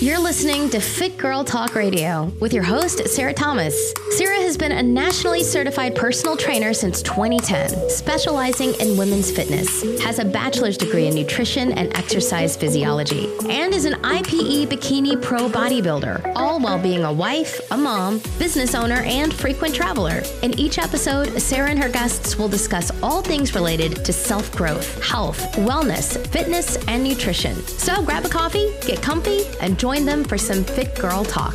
You're listening to Fit Girl Talk Radio with your host, Sarah Thomas. Sarah has been a nationally certified personal trainer since 2010, specializing in women's fitness, has a bachelor's degree in nutrition and exercise physiology, and is an IPE Bikini Pro bodybuilder, all while being a wife, a mom, business owner, and frequent traveler. In each episode, Sarah and her guests will discuss all things related to self growth, health, wellness, fitness, and nutrition. So grab a coffee, get comfy, and join join them for some Fit Girl Talk.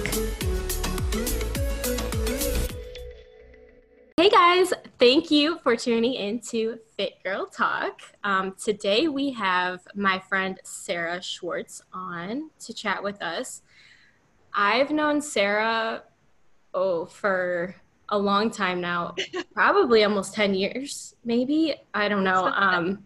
Hey guys, thank you for tuning in to Fit Girl Talk. Um, today we have my friend Sarah Schwartz on to chat with us. I've known Sarah, oh, for a long time now, probably almost 10 years, maybe. I don't know. Um,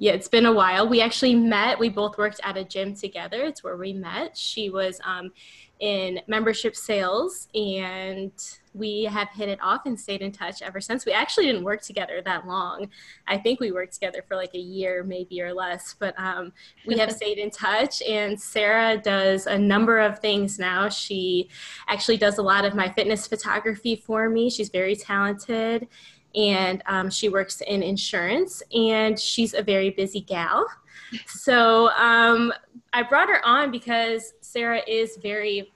yeah, it's been a while. We actually met. We both worked at a gym together. It's where we met. She was um, in membership sales, and we have hit it off and stayed in touch ever since. We actually didn't work together that long. I think we worked together for like a year, maybe or less, but um, we have stayed in touch. And Sarah does a number of things now. She actually does a lot of my fitness photography for me. She's very talented and um, she works in insurance and she's a very busy gal. So um, I brought her on because Sarah is very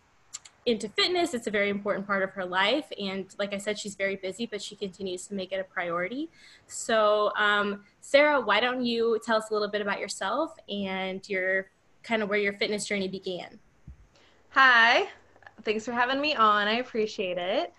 into fitness. It's a very important part of her life. And like I said, she's very busy, but she continues to make it a priority. So, um, Sarah, why don't you tell us a little bit about yourself and your kind of where your fitness journey began? Hi, thanks for having me on. I appreciate it.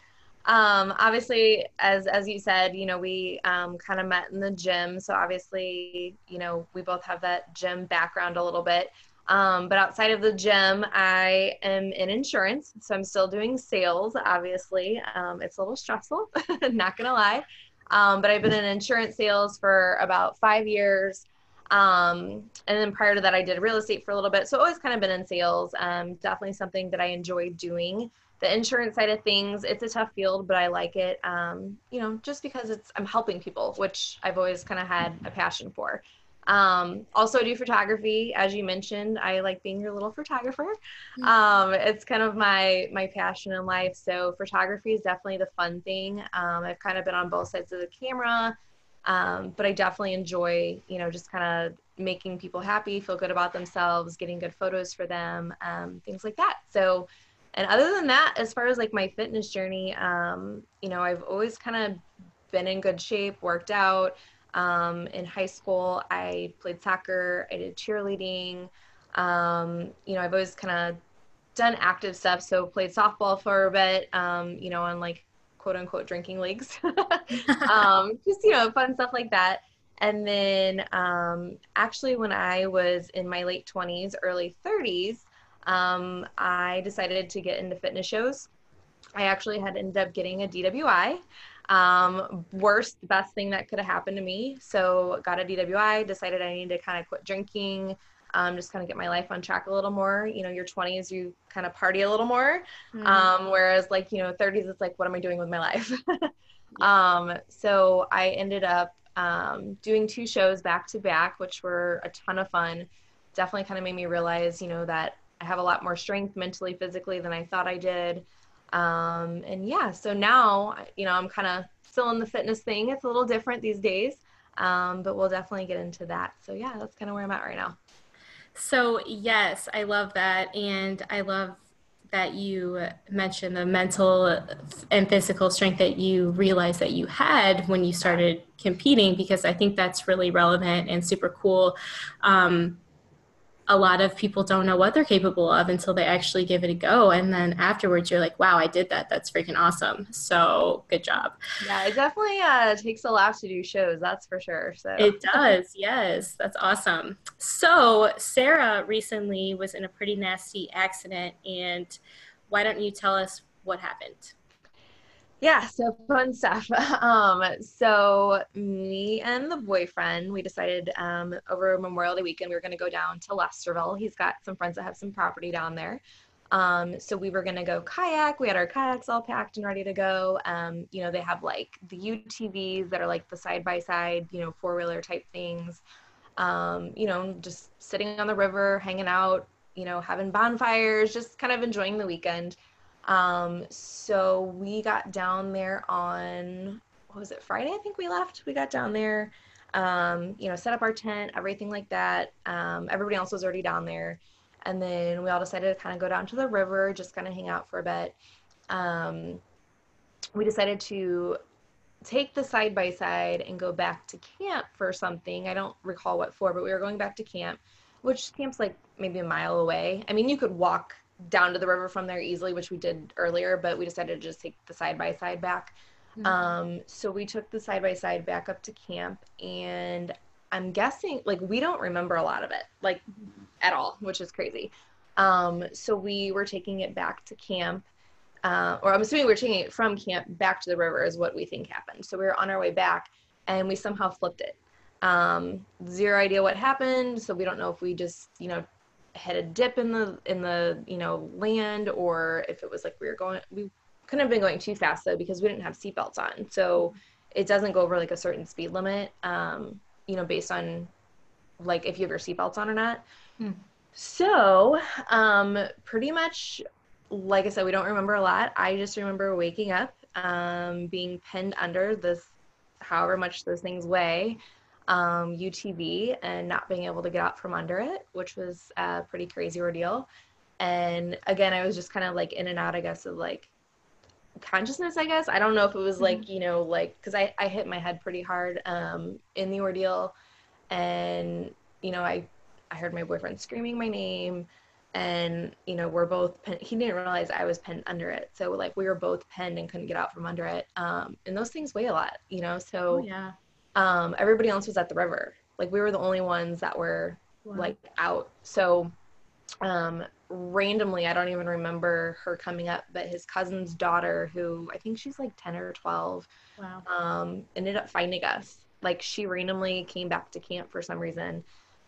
Um, obviously, as as you said, you know, we um, kind of met in the gym, so obviously, you know, we both have that gym background a little bit. Um, but outside of the gym, I am in insurance, so I'm still doing sales. Obviously, um, it's a little stressful, not gonna lie. Um, but I've been in insurance sales for about five years. Um, and then prior to that, I did real estate for a little bit. So always kind of been in sales. Um, definitely something that I enjoy doing the insurance side of things it's a tough field but i like it. Um, you know just because it's i'm helping people which i've always kind of had a passion for. Um, also I do photography as you mentioned. I like being your little photographer. Mm-hmm. um, it's kind of my my passion in life. So photography is definitely the fun thing. Um, i've kind of been on both sides of the camera. Um, but i definitely enjoy you know just kind of making people happy feel good about themselves getting good photos for them um, things like that. So and other than that as far as like my fitness journey um, you know i've always kind of been in good shape worked out. Um, in high school i played soccer i did cheerleading. Um, you know i've always kind of done active stuff so played softball for a bit um, you know on like quote unquote drinking leagues. Um, just you know fun stuff like that. And then um, actually when i was in my late 20s early 30s um, I decided to get into fitness shows. I actually had ended up getting a DWI. Um, worst, best thing that could have happened to me. So got a DWI, decided I needed to kind of quit drinking, um, just kind of get my life on track a little more. You know, your 20s, you kind of party a little more. Mm-hmm. Um, whereas like, you know, 30s, it's like, what am I doing with my life? um, so I ended up um, doing two shows back to back, which were a ton of fun. Definitely kind of made me realize, you know, that I have a lot more strength mentally, physically than I thought I did. Um, and yeah, so now, you know, I'm kind of still in the fitness thing. It's a little different these days, um, but we'll definitely get into that. So yeah, that's kind of where I'm at right now. So yes, I love that. And I love that you mentioned the mental and physical strength that you realized that you had when you started competing because I think that's really relevant and super cool. Um, a lot of people don't know what they're capable of until they actually give it a go. And then afterwards you're like wow i did that. That's freaking awesome. So good job. Yeah it definitely uh, takes a lot to do shows that's for sure. So it does. Yes that's awesome. So sarah recently was in a pretty nasty accident and why don't you tell us what happened yeah, so fun stuff. Um, so me and the boyfriend, we decided um, over Memorial Day weekend we were going to go down to Lesterville. He's got some friends that have some property down there. Um, so we were going to go kayak. We had our kayaks all packed and ready to go. Um, you know, they have like the UTVs that are like the side by side, you know, four wheeler type things. Um, you know, just sitting on the river, hanging out, you know, having bonfires, just kind of enjoying the weekend. Um, so we got down there on what was it Friday? I think we left. We got down there, um, you know, set up our tent, everything like that. Um, everybody else was already down there, and then we all decided to kind of go down to the river, just kind of hang out for a bit. Um, we decided to take the side by side and go back to camp for something. I don't recall what for, but we were going back to camp, which camp's like maybe a mile away. I mean, you could walk down to the river from there easily, which we did earlier, but we decided to just take the side by side back. Mm-hmm. Um, so we took the side by side back up to camp, and I'm guessing like we don't remember a lot of it, like at all, which is crazy. Um, so we were taking it back to camp, uh, or I'm assuming we we're taking it from camp back to the river is what we think happened. So we were on our way back, and we somehow flipped it. Um, zero idea what happened, so we don't know if we just you know had a dip in the in the you know land or if it was like we were going we couldn't have been going too fast though because we didn't have seatbelts on. So it doesn't go over like a certain speed limit um you know based on like if you have your seatbelts on or not. Hmm. so um pretty much like i said we don't remember a lot. I just remember waking up um being pinned under this however much those things weigh um, UTV and not being able to get out from under it, which was a pretty crazy ordeal. And again, I was just kind of like in and out, I guess, of like consciousness, I guess. I don't know if it was like, mm-hmm. you know, like, because I, I hit my head pretty hard um, in the ordeal. And, you know, I, I heard my boyfriend screaming my name. And, you know, we're both, pen- he didn't realize I was pinned under it. So, like, we were both pinned and couldn't get out from under it. Um, and those things weigh a lot, you know? So, oh, yeah um, everybody else was at the river. Like we were the only ones that were wow. like out. So um, randomly, I don't even remember her coming up, but his cousin's daughter, who I think she's like 10 or 12, wow. um, ended up finding us. Like she randomly came back to camp for some reason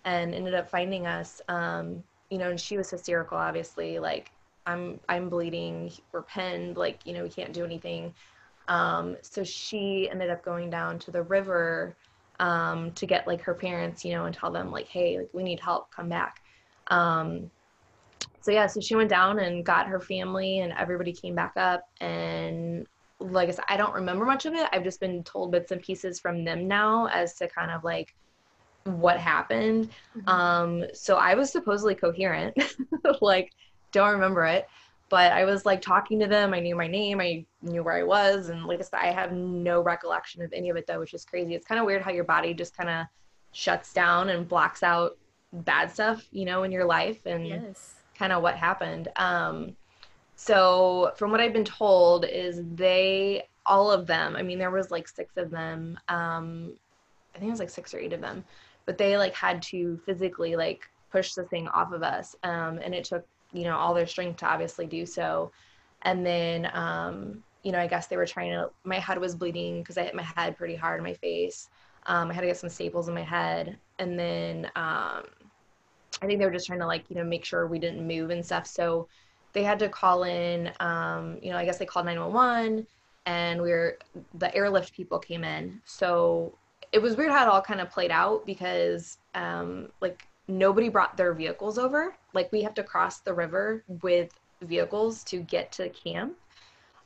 and ended up finding us. Um, you know, and she was hysterical, obviously, like I'm, I'm bleeding, we're pinned, like, you know, we can't do anything. Um, so she ended up going down to the river um, to get like her parents, you know, and tell them like, hey, like we need help, come back. Um, so yeah, so she went down and got her family, and everybody came back up. And like I said, I don't remember much of it. I've just been told bits and pieces from them now as to kind of like what happened. Mm-hmm. Um, so I was supposedly coherent, like don't remember it but I was like talking to them. I knew my name. I knew where I was. And like I said, I have no recollection of any of it though, which is crazy. It's kind of weird how your body just kind of shuts down and blocks out bad stuff, you know, in your life and yes. kind of what happened. Um, so from what I've been told is they, all of them, I mean, there was like six of them. Um, I think it was like six or eight of them, but they like had to physically like push the thing off of us. Um, and it took you know all their strength to obviously do so. And then um, you know i guess they were trying to my head was bleeding because i hit my head pretty hard in my face. Um, i had to get some staples in my head. And then um, i think they were just trying to like you know make sure we didn't move and stuff. So they had to call in um, you know i guess they called 911 and we were the airlift people came in. So it was weird how it all kind of played out because um, like nobody brought their vehicles over. Like we have to cross the river with vehicles to get to camp.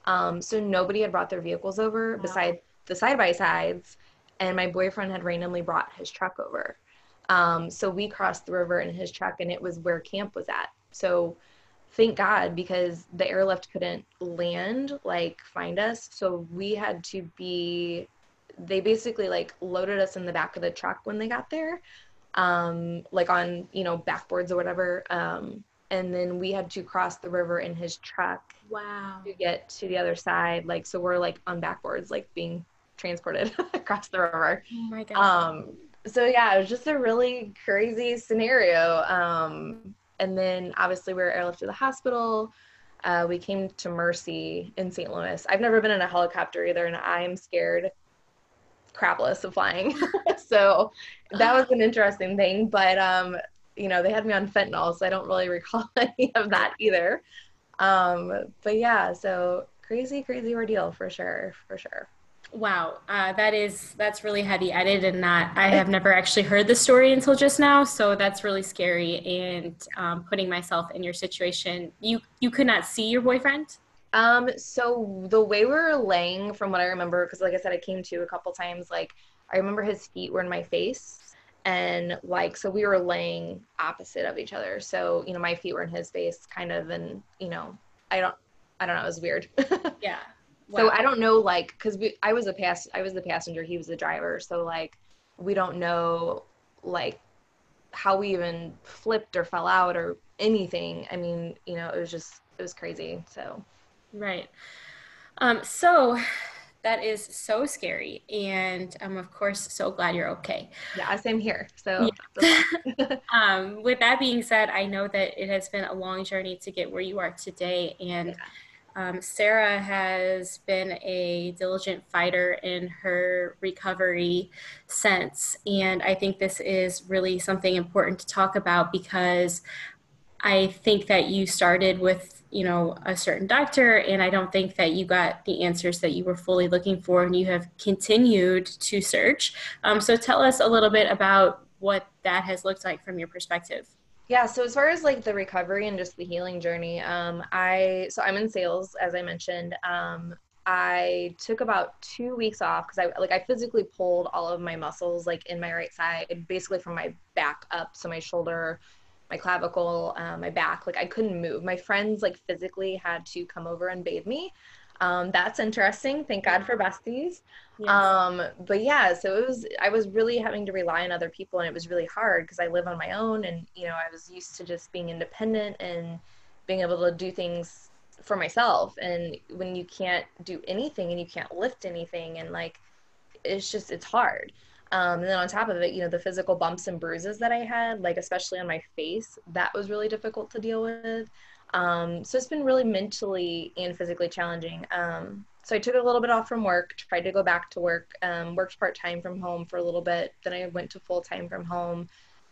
Um, so nobody had brought their vehicles over wow. besides the side by sides, and my boyfriend had randomly brought his truck over. Um, so we crossed the river in his truck, and it was where camp was at. So thank God because the airlift couldn't land, like find us. So we had to be. They basically like loaded us in the back of the truck when they got there um, like on you know backboards or whatever. Um, and then we had to cross the river in his truck. Wow. To get to the other side, like so we're like on backboards, like being transported across the river. Oh my god. Um, so yeah, it was just a really crazy scenario. Um, and then obviously we were airlifted to the hospital. Uh, we came to Mercy in St. Louis. I've never been in a helicopter either, and I'm scared crapless of flying. so that was an interesting thing. But um, you know, they had me on fentanyl, so I don't really recall any of that either. Um, but yeah, so crazy, crazy ordeal for sure, for sure. Wow, uh, that is that's really heavy. I did not. I have never actually heard the story until just now, so that's really scary. And um, putting myself in your situation, you you could not see your boyfriend. Um, so the way we were laying, from what I remember, because like I said, I came to a couple times. Like I remember his feet were in my face, and like so we were laying opposite of each other. So you know my feet were in his face, kind of, and you know I don't I don't know. It was weird. yeah. Wow. So I don't know, like, because I was a pass, I was the passenger, he was the driver. So like, we don't know, like, how we even flipped or fell out or anything. I mean, you know, it was just, it was crazy. So. Right. Um. So. That is so scary, and I'm of course so glad you're okay. Yeah, same here. So, yeah. um, with that being said, I know that it has been a long journey to get where you are today, and yeah um, Sarah has been a diligent fighter in her recovery sense. And I think this is really something important to talk about because I think that you started with, you know, a certain doctor, and I don't think that you got the answers that you were fully looking for, and you have continued to search. Um, so tell us a little bit about what that has looked like from your perspective. Yeah, so as far as like the recovery and just the healing journey, um, I so I'm in sales as I mentioned. Um, I took about two weeks off because I like I physically pulled all of my muscles like in my right side, basically from my back up, so my shoulder, my clavicle, uh, my back. Like I couldn't move. My friends like physically had to come over and bathe me. Um, that's interesting. Thank God for besties. Yes. Um, but yeah, so it was, I was really having to rely on other people and it was really hard because I live on my own and, you know, I was used to just being independent and being able to do things for myself. And when you can't do anything and you can't lift anything and like, it's just, it's hard. Um, and then on top of it, you know, the physical bumps and bruises that I had, like especially on my face, that was really difficult to deal with. Um, so it's been really mentally and physically challenging. Um, so I took a little bit off from work, tried to go back to work, um, worked part time from home for a little bit. Then I went to full time from home.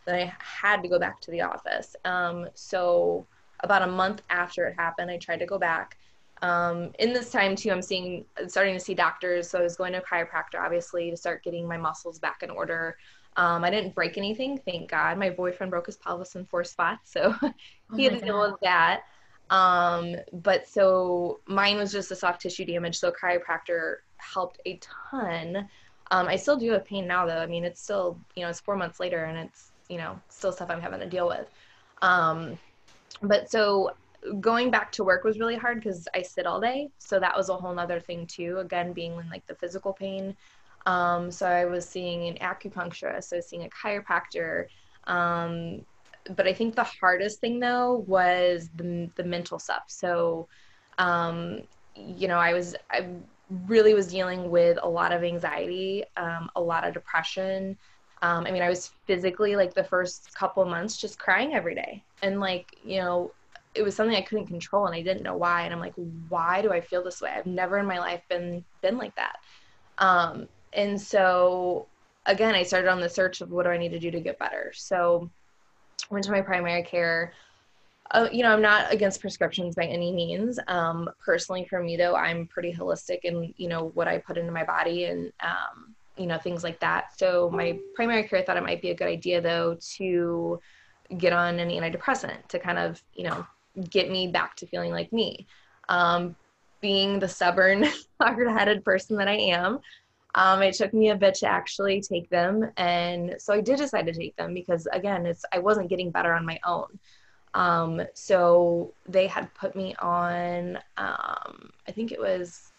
Then I had to go back to the office. Um, so about a month after it happened, I tried to go back. Um, in this time too, I'm seeing, starting to see doctors. So I was going to a chiropractor, obviously, to start getting my muscles back in order. Um, I didn't break anything, thank God. My boyfriend broke his pelvis in four spots, so oh he had to deal with that. Um, but so mine was just a soft tissue damage, so chiropractor helped a ton. Um, I still do have pain now, though. I mean, it's still, you know, it's four months later, and it's, you know, still stuff I'm having to deal with. Um, but so going back to work was really hard because I sit all day, so that was a whole nother thing too. Again, being in like the physical pain um, so I was seeing an acupuncturist, so I was seeing a chiropractor. Um, but I think the hardest thing though was the, the mental stuff. So, um, you know, I was, I really was dealing with a lot of anxiety, um, a lot of depression. Um, I mean, I was physically like the first couple months just crying every day. And like, you know, it was something I couldn't control and I didn't know why. And I'm like, why do I feel this way? I've never in my life been, been like that. Um, and so again i started on the search of what do i need to do to get better so went to my primary care uh, you know i'm not against prescriptions by any means um, personally for me though i'm pretty holistic in you know what i put into my body and um, you know things like that so my primary care thought it might be a good idea though to get on an antidepressant to kind of you know get me back to feeling like me um, being the stubborn hard-headed person that i am um, it took me a bit to actually take them, and so I did decide to take them because again, it's I wasn't getting better on my own. Um, so they had put me on, um, I think it was,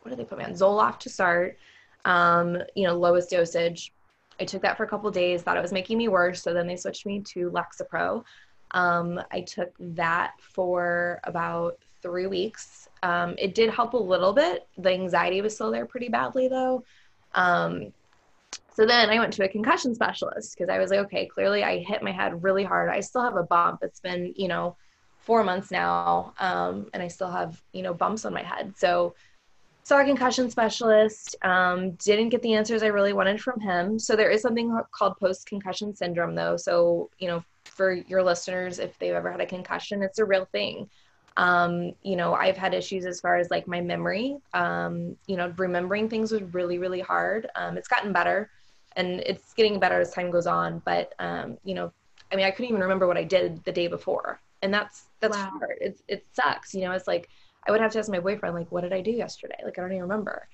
what did they put me on? Zoloft to start, um, you know, lowest dosage. I took that for a couple days, thought it was making me worse, so then they switched me to Lexapro. Um, I took that for about three weeks. Um, it did help a little bit. The anxiety was still there pretty badly, though. Um, so then I went to a concussion specialist because I was like, okay, clearly I hit my head really hard. I still have a bump. It's been, you know, four months now, um, and I still have, you know, bumps on my head. So saw a concussion specialist, um, didn't get the answers I really wanted from him. So there is something called post-concussion syndrome though. So, you know, for your listeners, if they've ever had a concussion, it's a real thing. Um, you know, I've had issues as far as like my memory. Um, you know, remembering things was really, really hard. Um, it's gotten better and it's getting better as time goes on. But, um, you know, I mean, I couldn't even remember what I did the day before. And that's, that's wow. hard. It's, it sucks. You know, it's like, I would have to ask my boyfriend, like, what did I do yesterday? Like, I don't even remember.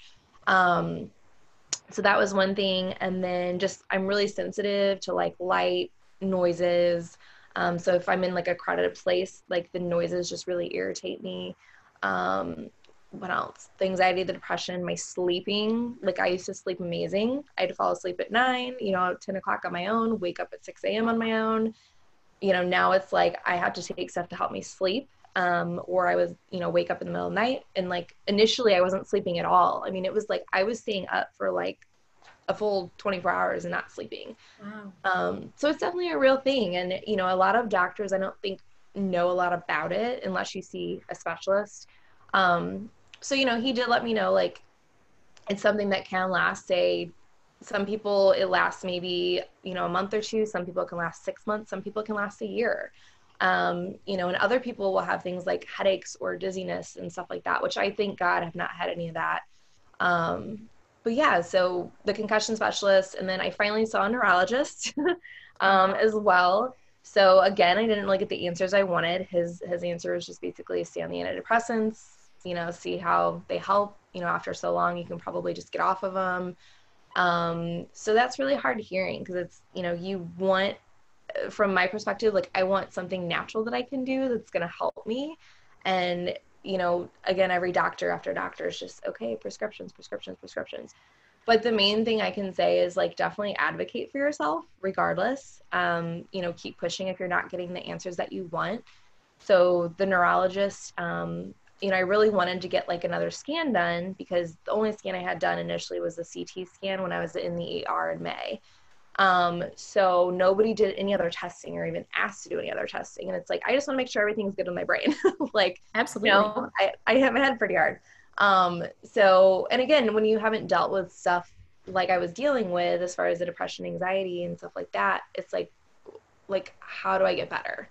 Um, so that was one thing. And then just, I'm really sensitive to like light, noises, um, so if I'm in like a crowded place, like the noises just really irritate me. Um, what else? The anxiety, the depression, my sleeping. Like I used to sleep amazing. I'd fall asleep at nine, you know, 10 o'clock on my own, wake up at 6 a.m. on my own. You know, now it's like I have to take stuff to help me sleep. Um, or I was, you know, wake up in the middle of the night. And like initially I wasn't sleeping at all. I mean, it was like I was staying up for like a full 24 hours and not sleeping. Wow. Um, so it's definitely a real thing. And, you know, a lot of doctors, I don't think, know a lot about it unless you see a specialist. Um, so, you know, he did let me know, like, it's something that can last, say, some people it lasts maybe, you know, a month or two. Some people can last six months. Some people can last a year. Um, you know, and other people will have things like headaches or dizziness and stuff like that, which I thank God have not had any of that. Um, but yeah, so the concussion specialist, and then I finally saw a neurologist um, as well. So again, I didn't really get the answers I wanted. His his answer was just basically stay on the antidepressants, you know, see how they help. You know, after so long, you can probably just get off of them. Um, so that's really hard hearing because it's you know you want, from my perspective, like I want something natural that I can do that's going to help me, and you know, again, every doctor after doctor is just, okay, prescriptions, prescriptions, prescriptions. But the main thing I can say is like definitely advocate for yourself regardless. Um, you know, keep pushing if you're not getting the answers that you want. So the neurologist, um, you know, I really wanted to get like another scan done because the only scan I had done initially was the CT scan when I was in the ER in May. Um, so nobody did any other testing or even asked to do any other testing. And it's like, I just want to make sure everything's good in my brain. like, absolutely. You know, I, I have my head pretty hard. Um, so, and again, when you haven't dealt with stuff like I was dealing with, as far as the depression, anxiety and stuff like that, it's like, like, how do I get better?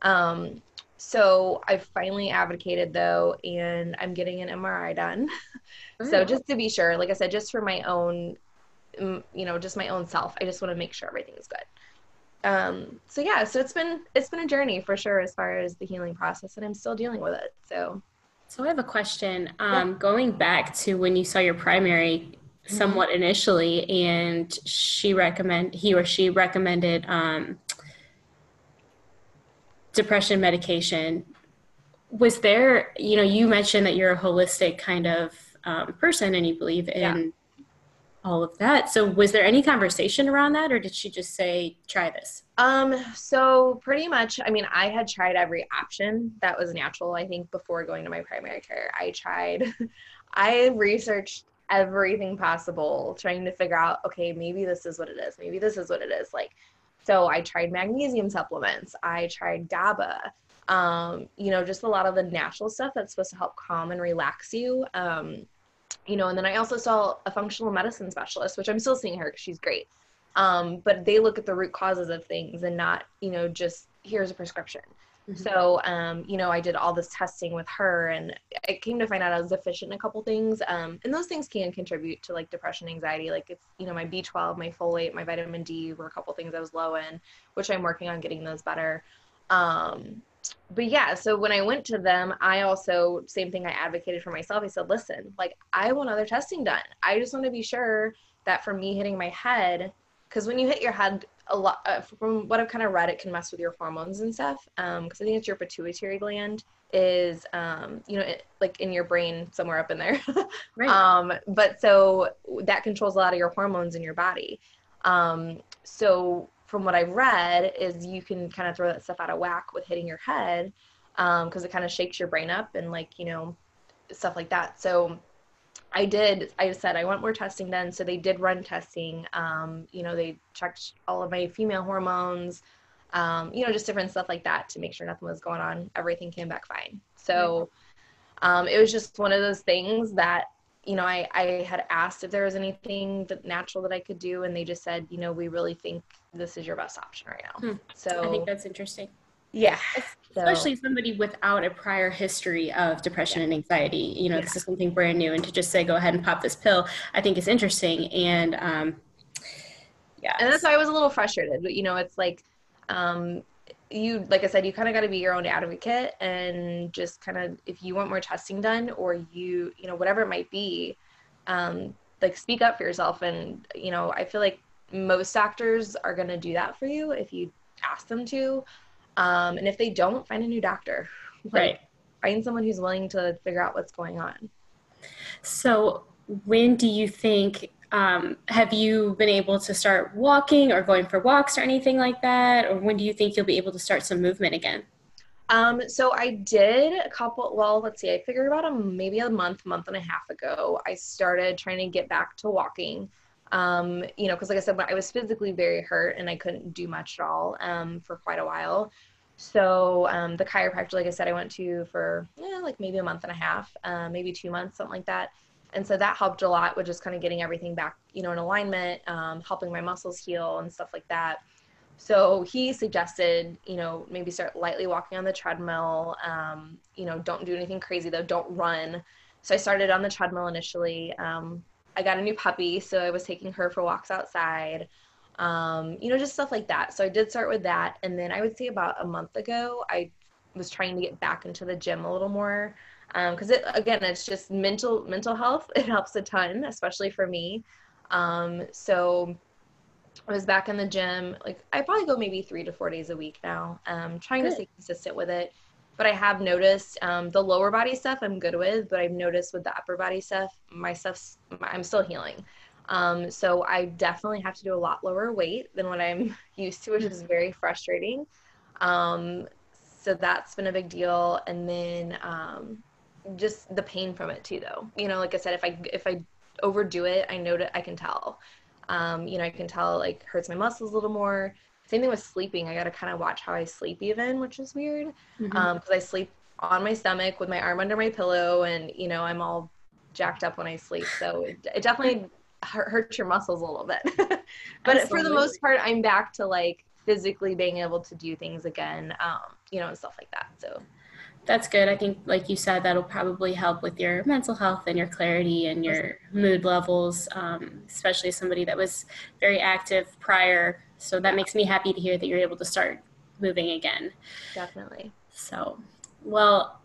Um, so I finally advocated though, and I'm getting an MRI done. so just to be sure, like I said, just for my own you know just my own self i just want to make sure everything is good um so yeah so it's been it's been a journey for sure as far as the healing process and i'm still dealing with it so so i have a question um yeah. going back to when you saw your primary mm-hmm. somewhat mm-hmm. initially and she recommend he or she recommended um depression medication was there you know you mentioned that you're a holistic kind of um, person and you believe in yeah all of that. So was there any conversation around that or did she just say try this? Um so pretty much I mean I had tried every option that was natural I think before going to my primary care. I tried I researched everything possible trying to figure out okay maybe this is what it is. Maybe this is what it is like so I tried magnesium supplements. I tried GABA. Um, you know, just a lot of the natural stuff that's supposed to help calm and relax you. Um, you know, and then I also saw a functional medicine specialist, which I'm still seeing her because she's great. Um, but they look at the root causes of things and not, you know, just here's a prescription. Mm-hmm. So, um, you know, I did all this testing with her and I came to find out I was deficient in a couple things. Um, and those things can contribute to like depression, anxiety. Like it's, you know, my B12, my folate, my vitamin D were a couple things I was low in, which I'm working on getting those better. Um, but yeah, so when I went to them, I also same thing I advocated for myself. I said, "Listen, like I want other testing done. I just want to be sure that from me hitting my head, because when you hit your head, a lot uh, from what I've kind of read, it can mess with your hormones and stuff. Um, because I think it's your pituitary gland is um, you know, it, like in your brain somewhere up in there. right. Um, but so that controls a lot of your hormones in your body. Um, so from what I've read, is you can kind of throw that stuff out of whack with hitting your head because um, it kind of shakes your brain up and like you know stuff like that. So I did. I said I want more testing done. So they did run testing. Um, you know, they checked all of my female hormones. Um, you know, just different stuff like that to make sure nothing was going on. Everything came back fine. So um, it was just one of those things that you know, I, I had asked if there was anything that natural that I could do, and they just said, you know, we really think this is your best option right now. Hmm. So I think that's interesting. Yeah. Especially so. somebody without a prior history of depression yeah. and anxiety. You know, yeah. this is something brand new. And to just say, go ahead and pop this pill, I think is interesting. And um, yeah. And that's why I was a little frustrated. But, you know, it's like, um, you like i said you kind of got to be your own advocate and just kind of if you want more testing done or you you know whatever it might be um like speak up for yourself and you know i feel like most doctors are going to do that for you if you ask them to um and if they don't find a new doctor. Like, right. find someone who's willing to figure out what's going on. So when do you think um, have you been able to start walking or going for walks or anything like that? Or when do you think you'll be able to start some movement again? Um, so I did a couple, well, let's see, I figured about a, maybe a month, month and a half ago, I started trying to get back to walking. Um, you know, cause like I said, I was physically very hurt and I couldn't do much at all, um, for quite a while. So, um, the chiropractor, like I said, I went to for eh, like maybe a month and a half, uh, maybe two months, something like that and so that helped a lot with just kind of getting everything back you know in alignment um, helping my muscles heal and stuff like that. So he suggested you know maybe start lightly walking on the treadmill. Um, you know don't do anything crazy though don't run. So i started on the treadmill initially. Um, i got a new puppy so i was taking her for walks outside. Um, you know just stuff like that. So i did start with that and then i would say about a month ago i was trying to get back into the gym a little more because um, it again it's just mental mental health. It helps a ton especially for me. Um, so i was back in the gym like i probably go maybe three to four days a week now um, trying good. to stay consistent with it. But i have noticed um, the lower body stuff i'm good with but i've noticed with the upper body stuff my stuff's i'm still healing. Um, so i definitely have to do a lot lower weight than what i'm used to which is very frustrating. Um, so that's been a big deal. And then um, just the pain from it too though. You know like i said if i if i overdo it i know that i can tell. Um, you know i can tell like hurts my muscles a little more. Same thing with sleeping. I gotta kind of watch how i sleep even which is weird. Because mm-hmm. um, i sleep on my stomach with my arm under my pillow and you know i'm all jacked up when i sleep. So it, it definitely hurts your muscles a little bit. But Absolutely. for the most part i'm back to like physically being able to do things again um, you know and stuff like that. So that's good. I think, like you said, that'll probably help with your mental health and your clarity and your mood levels, um, especially somebody that was very active prior. So that makes me happy to hear that you're able to start moving again. Definitely. So, well,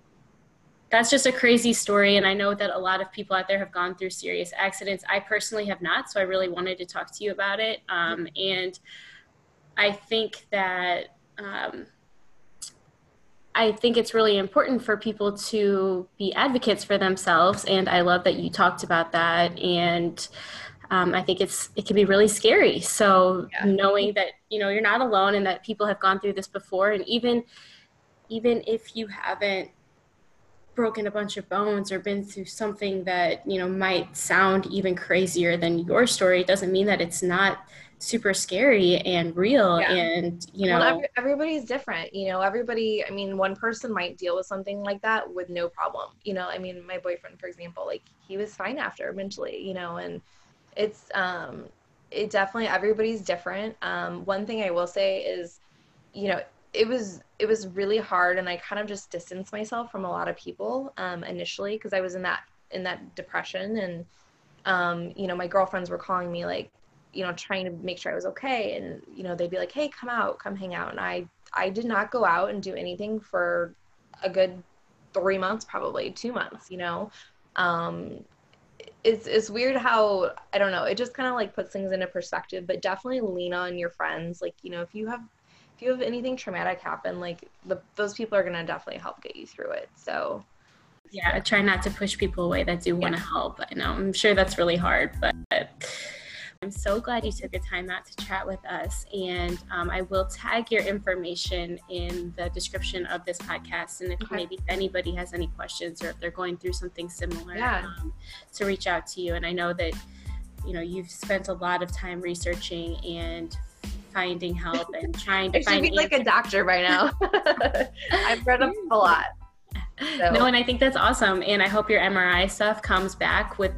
that's just a crazy story. And I know that a lot of people out there have gone through serious accidents. I personally have not. So I really wanted to talk to you about it. Um, and I think that. Um, I think it's really important for people to be advocates for themselves, and I love that you talked about that. And um, I think it's it can be really scary. So yeah. knowing that you know you're not alone and that people have gone through this before, and even even if you haven't broken a bunch of bones or been through something that you know might sound even crazier than your story, doesn't mean that it's not super scary and real yeah. and you know well, every, everybody's different you know everybody i mean one person might deal with something like that with no problem you know i mean my boyfriend for example like he was fine after mentally you know and it's um it definitely everybody's different um one thing i will say is you know it was it was really hard and i kind of just distanced myself from a lot of people um initially because i was in that in that depression and um you know my girlfriends were calling me like you know trying to make sure i was okay. And you know they'd be like hey come out come hang out. And i i did not go out and do anything for a good three months probably two months you know? Um it's it's weird how i don't know it just kind of like puts things into perspective but definitely lean on your friends. Like you know if you have if you have anything traumatic happen like the, those people are going to definitely help get you through it. So yeah try not to push people away that do want to help. I know i'm sure that's really hard but I'm so glad you took the time out to chat with us. And um, I will tag your information in the description of this podcast. And if okay. maybe anybody has any questions or if they're going through something similar, yeah. um, to reach out to you. And I know that, you know, you've spent a lot of time researching and finding help and trying to I find should be answers. like a doctor by now. I've read up a lot. So. No, and I think that's awesome. And I hope your MRI stuff comes back with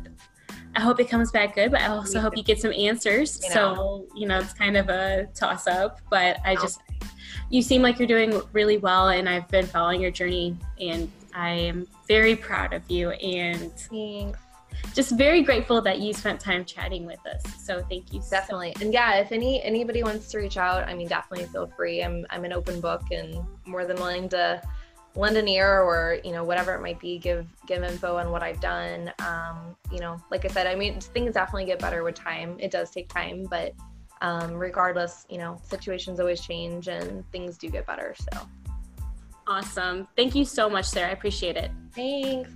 I hope it comes back good, but I also hope you get some answers. You know. So, you know, it's kind of a toss up, but I oh. just, you seem like you're doing really well, and I've been following your journey, and I am very proud of you. And Thanks just very grateful that you spent time chatting with us. So thank you. Definitely. So and yeah, if any anybody wants to reach out, I mean, definitely feel free. I'm I'm an open book and more than willing to lend an ear or you know whatever it might be give give info on what i've done. Um, you know like i said i mean things definitely get better with time. It does take time but um, regardless you know situations always change and things do get better so. Awesome. Thank you so much sarah. I appreciate it. Thanks.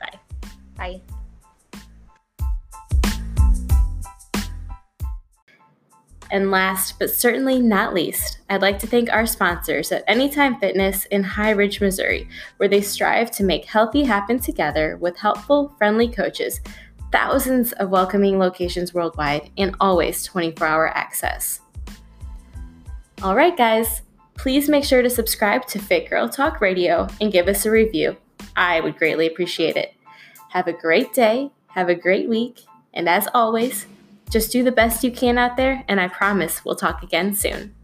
Bye. Bye And last but certainly not least, I'd like to thank our sponsors at Anytime Fitness in High Ridge, Missouri, where they strive to make healthy happen together with helpful, friendly coaches, thousands of welcoming locations worldwide, and always 24 hour access. All right, guys, please make sure to subscribe to Fit Girl Talk Radio and give us a review. I would greatly appreciate it. Have a great day, have a great week, and as always, just do the best you can out there, and I promise we'll talk again soon.